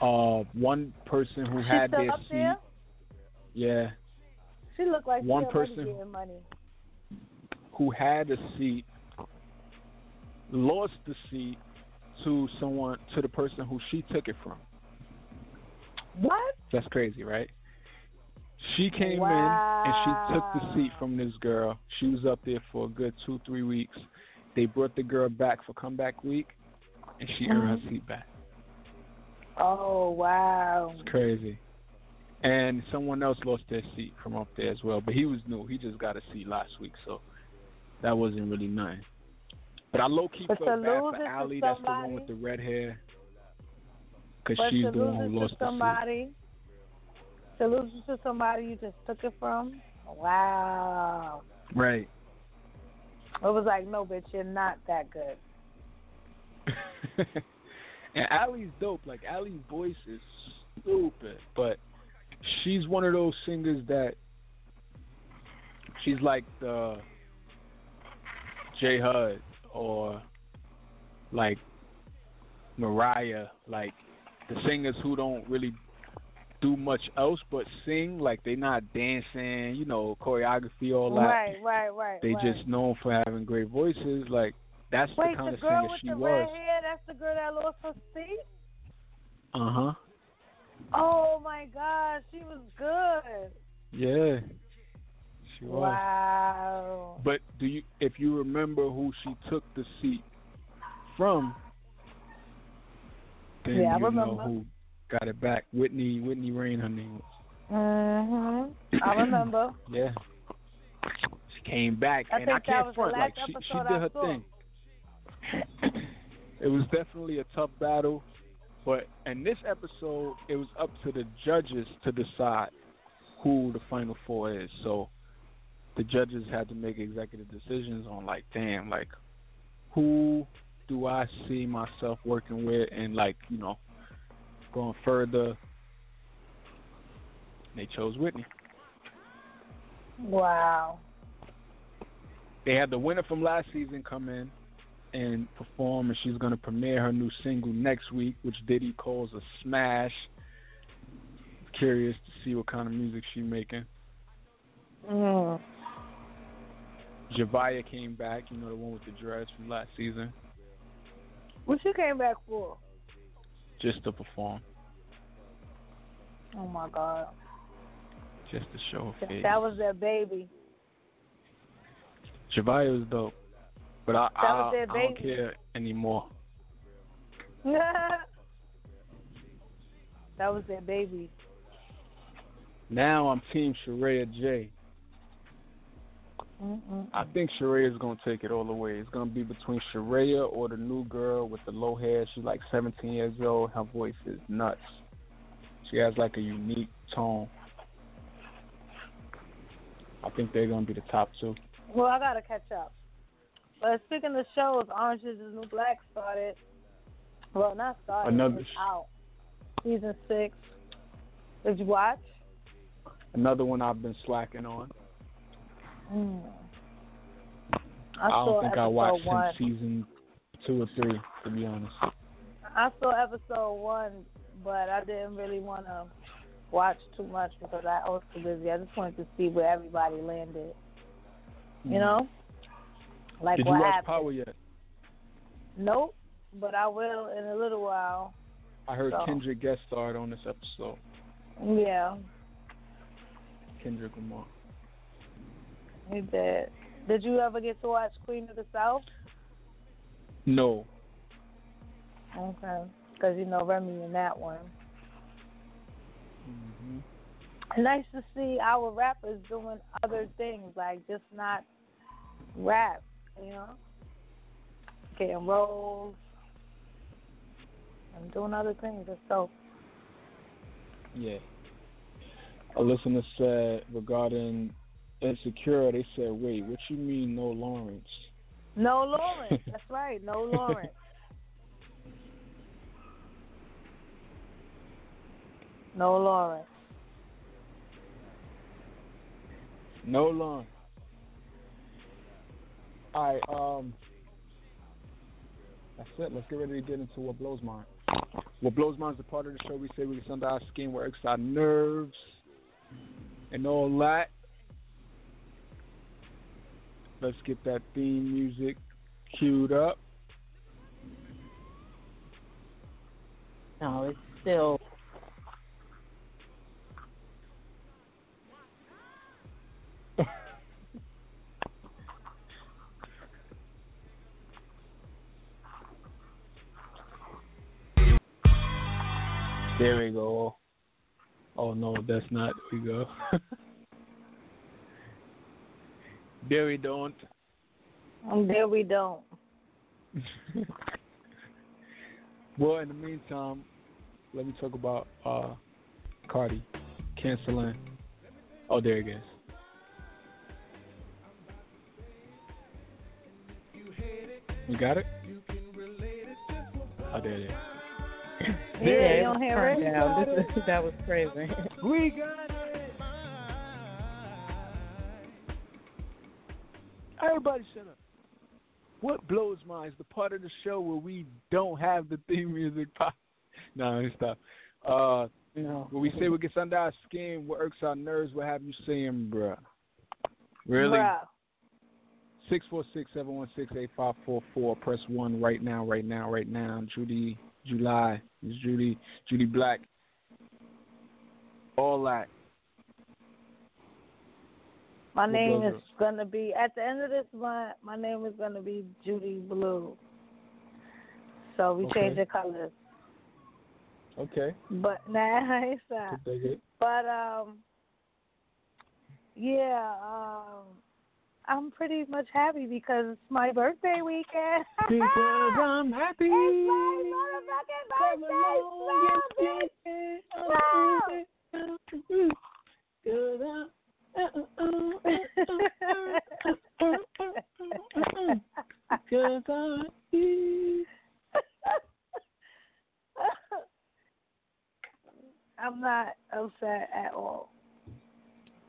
uh, one person who She's had their seat. there? Yeah, She looked like one person- money. who had a seat lost the seat to someone to the person who she took it from. What? That's crazy, right? She came Wow. in and she took the seat from this girl. She was up there for a good two, three weeks. They brought the girl back for comeback week, and she earned Mm-hmm. her seat back. Oh wow. It's crazy. And someone else lost their seat from up there as well, but he was new. He just got a seat last week, so that wasn't really nothing. But I low key felt bad for Allie. That's the one with the red hair, because But she's to the one who it lost to the somebody, to lose it to somebody you just took it from. Wow. Right. It was like, no, bitch, you're not that good. and Ali's dope. Like Ali's voice is stupid, but she's one of those singers that she's like the J Hud or like Mariah, like the singers who don't really do much else but sing. Like they're not dancing, you know, choreography, all that. Right, right, right. They right. just known for having great voices. Like that's Wait, the kind the of singer she the was. red hair, that's the girl that lost her seat? Uh huh. Oh my god, she was good. Yeah. She was. Wow. But do you if you remember who she took the seat from, then Yeah, I you remember. know who got it back. Whitney Whitney Reign her name was. Mhm. I remember. Yeah. She came back I and I can't front like she she did her thing. it was definitely a tough battle, but in this episode it was up to the judges to decide who the final four is. So the judges had to make executive decisions on like, damn, like who do I see myself working with and like, you know, going further. They chose Whitney. Wow. They had the winner from last season come in and perform, and she's going to premiere her new single next week, which Diddy calls a smash. Curious to see what kind of music she's making. Mm. Zhavia came back, you know, the one with the dress from last season, What you came back for? just to perform, Oh my god. just to show her face. That was their baby. Zhavia was dope, but I, I, I don't care anymore. that was their baby. Now I'm Team Sharaya J. Mm-mm. I think Sharaya is gonna take it all the way. It's gonna be between Sharaya or the new girl with the low hair. She's like 17 years old. Her voice is nuts. She has like a unique tone. I think they're gonna be the top two. Well, I gotta catch up. But speaking of shows, Orange is the New Black started. Well, not started. Another it's sh- out. Season six. Did you watch? Another one I've been slacking on. Mm. I, I, don't think I watched one. since season two or three, to be honest. I saw episode one, but I didn't really want to watch too much because I was too busy. I just wanted to see where everybody landed. You know, like. Did you what watch happened. Power yet? Nope, but I will in a little while. I heard So. Kendrick guest starred on this episode. Yeah, Kendrick Lamar. Did. Did you ever get to watch Queen of the South? No, Okay, because you know Remy in that one. hmm Nice to see our rappers doing other things, like just not rap, you know? Getting roles and doing other things. It's so. Yeah. A listener said regarding insecure, they said, "Wait, what you mean, no Lawrence?" No Lawrence. That's right. No Lawrence. no Lawrence. No Lawrence. All right. Um. That's it. Let's get ready to get into what blows mine. What blows mine is the part of the show we say we under our skin, works our nerves, and all that. Let's get that theme music queued up. No, it's still. there we go. Oh no, that's not. There we go. there we don't. And there we don't. well, in the meantime, let me talk about uh, Cardi canceling. Oh, there it goes. You got it? Oh, there it is. Yeah, Yeah, you it don't was hear it? down. This is, that was crazy. We got it. Everybody shut up. What blows mine is the part of the show where we don't have the theme music pop. No, let me stop. Uh, no. when we say what gets under our skin, what irks our nerves, what have you saying, bruh? Really? Bruh. Six four six seven one six eight five four four. Press one right now, right now, right now. Judy, July, Miss Judy, Judy Black. All that. My name is gonna be at the end of this month. My name is gonna be Judy Blue. So we Okay. changed the colors, Okay. but nah, it's not. Could dig it. But um, yeah, um, I'm pretty much happy because it's my birthday weekend. Because I'm happy. It's my motherfucking birthday, bitch, I'm not upset at all.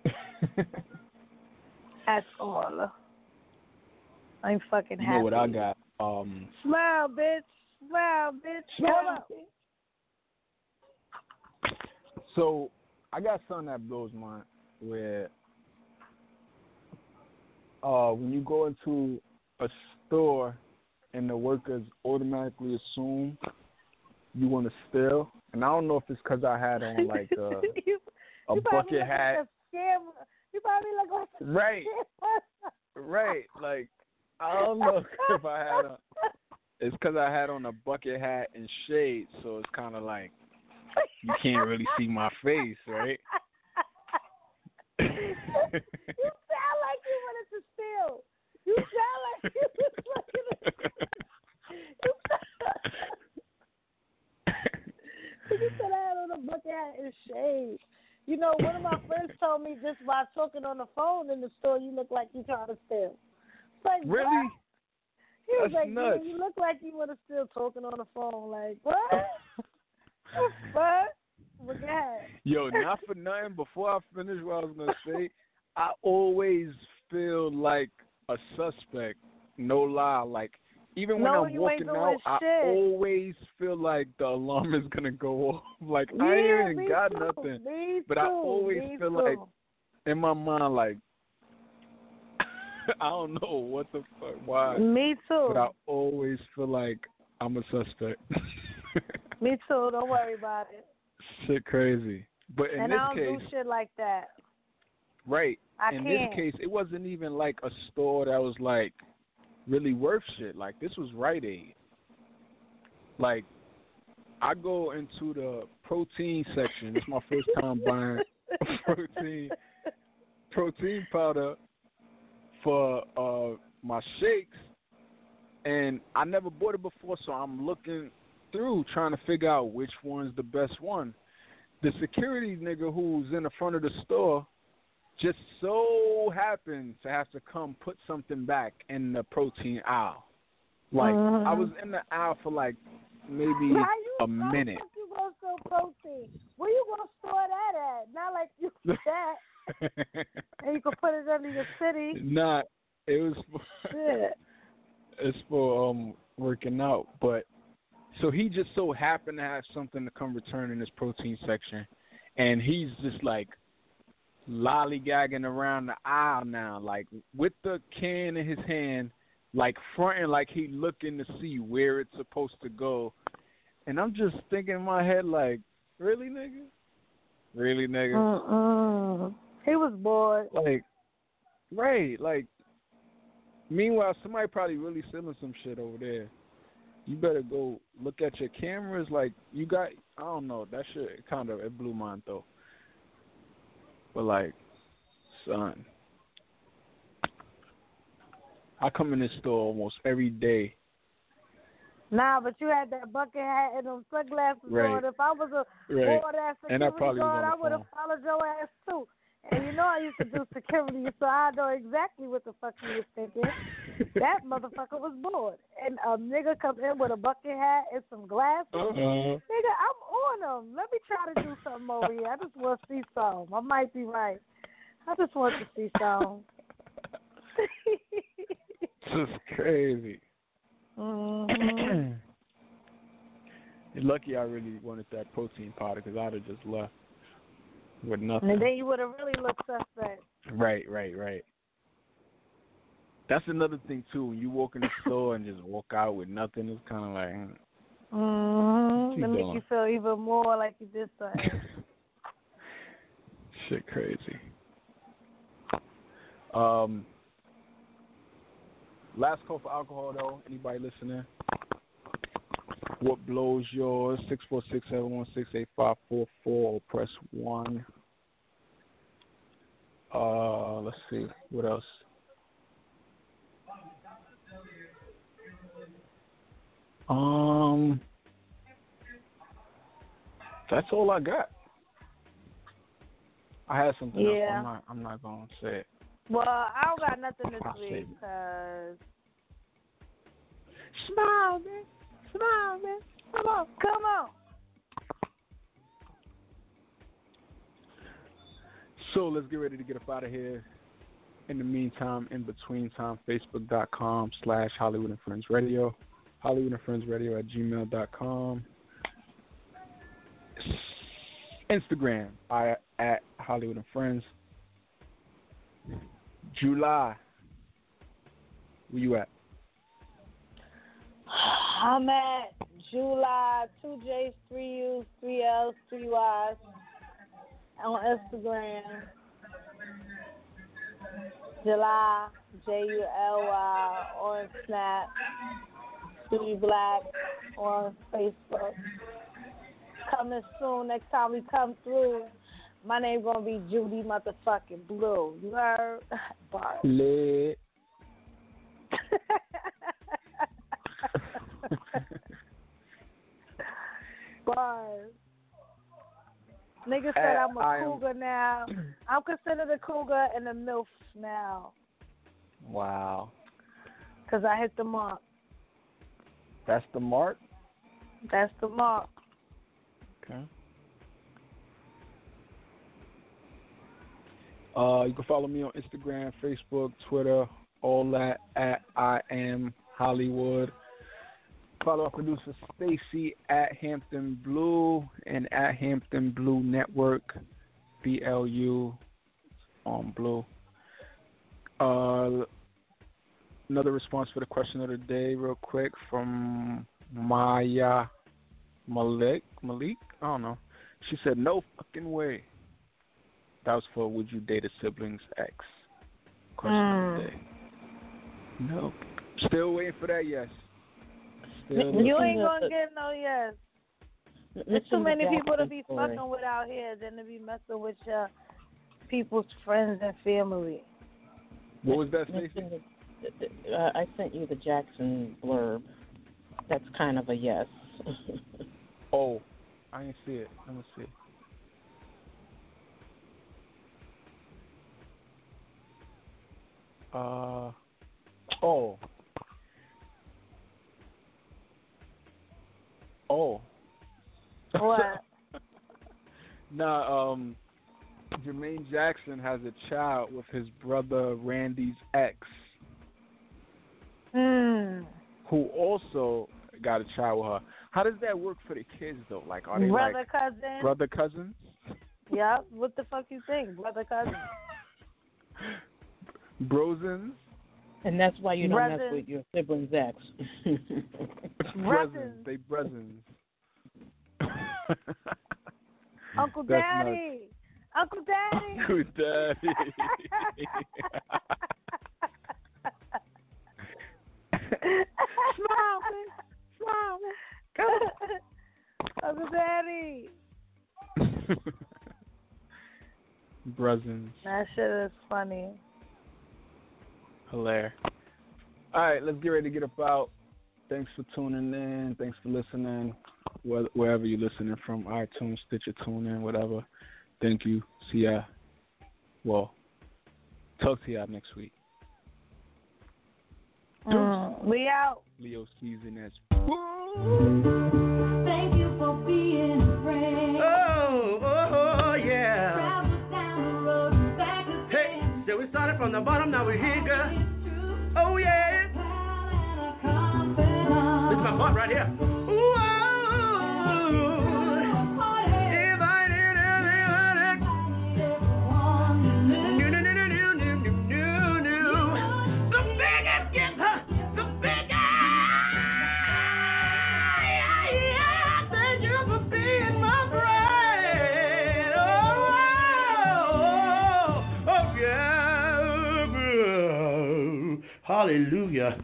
At all. I'm fucking You happy. know what I got? Um, Smile, bitch. Smile, bitch. On. so I got something that blows my where uh when you go into a store and the workers automatically assume you want to steal, and I don't know if it's because I had on like uh, you, a you bucket hat, Like a. You probably look like a right? Right, like I don't know if I had on. It's because I had on a bucket hat and shades, so it's kind of like you can't really see my face, right? You sound like you wanted to steal. You sound like you was looking at. You sound- you said I had on a bucket hat and shades. You know, one of my friends told me just by talking on the phone in the store, you look like you trying to steal. It's like really? What? He was That's like, nuts. you look like you want to still talking on the phone. Like what? the fuck? But go ahead. Yo, not for nothing. Before I finish what I was gonna say, I always feel like a suspect. No lie, like even when No, I'm walking out, I shit. always feel like the alarm is gonna go off. Like I ain't even got too. nothing. Me But I too. always Me feel too. like in my mind, like I don't know what the fuck, why, Me too. but I always feel like I'm a suspect. Me too. Don't worry about it. Shit, crazy. But in this case and this I don't case, do shit like that. right? I in can't. this case, it wasn't even like a store that was like really worth shit. Like this was Rite Aid. Like I go into the protein section. It's my first time buying protein protein powder for uh my shakes, and I never bought it before. So I'm looking through trying to figure out which one's the best one. The security nigga who's in the front of the store just so happened to have to come put something back in the protein aisle. Like Mhm. I was in the aisle for like maybe a minute. you gonna sell protein? Where you gonna store that at? Not like you that and you can put it under your city. Not it was for, Shit. it's for um working out, but so he just so happened to have something to come return in this protein section, and he's just like lollygagging around the aisle now, like with the can in his hand, like fronting like he looking to see where it's supposed to go, and I'm just thinking in my head like, really, nigga, really, nigga. Mm-mm. He was bored. Like, right, like. Meanwhile, somebody probably really selling some shit over there. You better go look at your cameras. Like, you got, I don't know, that shit kind of it blew mine though. But like, son, I come in this store almost every day. Nah, but you had that bucket hat and them sunglasses Right. on. If I was a Right. bored ass I security guard, I would have followed your ass too. And you know I used to do security, so I know exactly what the fuck you was thinking. That motherfucker was bored. And a nigga come in with a bucket hat and some glasses. Uh-huh. Nigga, I'm on them. Let me try to do something over here. I just want to see something. I might be right. I just want to see something. Just crazy. hmm lucky I really wanted that protein powder because I'd have just left with nothing. And then you would have really looked suspect. Right, right, right. That's another thing too. When you walk in the store and just walk out with nothing, it's kind of like mm. Mm-hmm. make you feel even more like you did something. shit crazy. Um, last call for alcohol though. Anybody listening? What blows yours? Six four six seven one six eight five four four. Or press one. Uh, let's see what else. Um, that's all I got. I had something else. Yeah. I'm not. I'm not gonna say it. well, I don't got nothing this I'll week because Smile, man. Smile, man. Come on. come on. So let's get ready to get up out of here. In the meantime, in between time, facebook.com slash Holliewood and Friends Radio, Holliewood and Friends Radio at gmail.com, Instagram I, at Holliewood and Friends. July, where you at? I'm at July two J's, three U's, three L's, three Y's on Instagram. July J U L Y on Snap. Judy Black on Facebook. Coming soon. Next time we come through, my name gonna be Judy motherfucking Blue. You heard? Bars. Lit. Bars. Nigga said I'm a I am- cougar now. I'm considered a cougar and a MILF now. wow. Because I hit the mark. That's the mark? That's the mark. Okay. Uh, you can follow me on Instagram, Facebook, Twitter, all that at I am Holliewood. Follow our producer Stacy at Hampton Blue and at Hampton Blue Network, B L U on Blue. Uh, another response for the question of the day, real quick, from Maya Malik. Malik? I don't know. She said, "No fucking way." That was for "Would you date a sibling's ex?" Question of the Mm. day. No. Still waiting for that. Yes. Still You ain't gonna the- get no yes. There's too many people to be fucking with out here than to be messing with your people's friends and family. What was that, Stacey? Listen to- uh, I sent you the Jackson blurb. That's kind of a yes. oh, I didn't see it. Let me see. Uh oh. Oh. What? nah, um Jermaine Jackson has a child with his brother Randy's ex. Who also got a child with her. How does that work for the kids though? Like are they brother like cousin? brother cousins? Yep. What the fuck you think? Brother cousin. Brosins? And that's why you don't mess with your siblings' ex. Brothers. They brothers. Uncle That's Daddy. Uncle Daddy. Uncle Daddy. Smile, man. Smile. Uncle Daddy. Brothers. That shit is funny. Hilarious. All right, let's get ready to get up out. Thanks for tuning in. Thanks for listening. Wherever you're listening from, iTunes, Stitcher, TuneIn, whatever. Thank you. See ya. Well, talk to y'all next week. Mm, we out. Leo season as Thank you for being a friend. Oh, oh, oh, yeah. Travel down the road and back Hey, again. so we started from the bottom, now we're here, girl. Oh, yeah. pal and a confidant. This is my part right here. the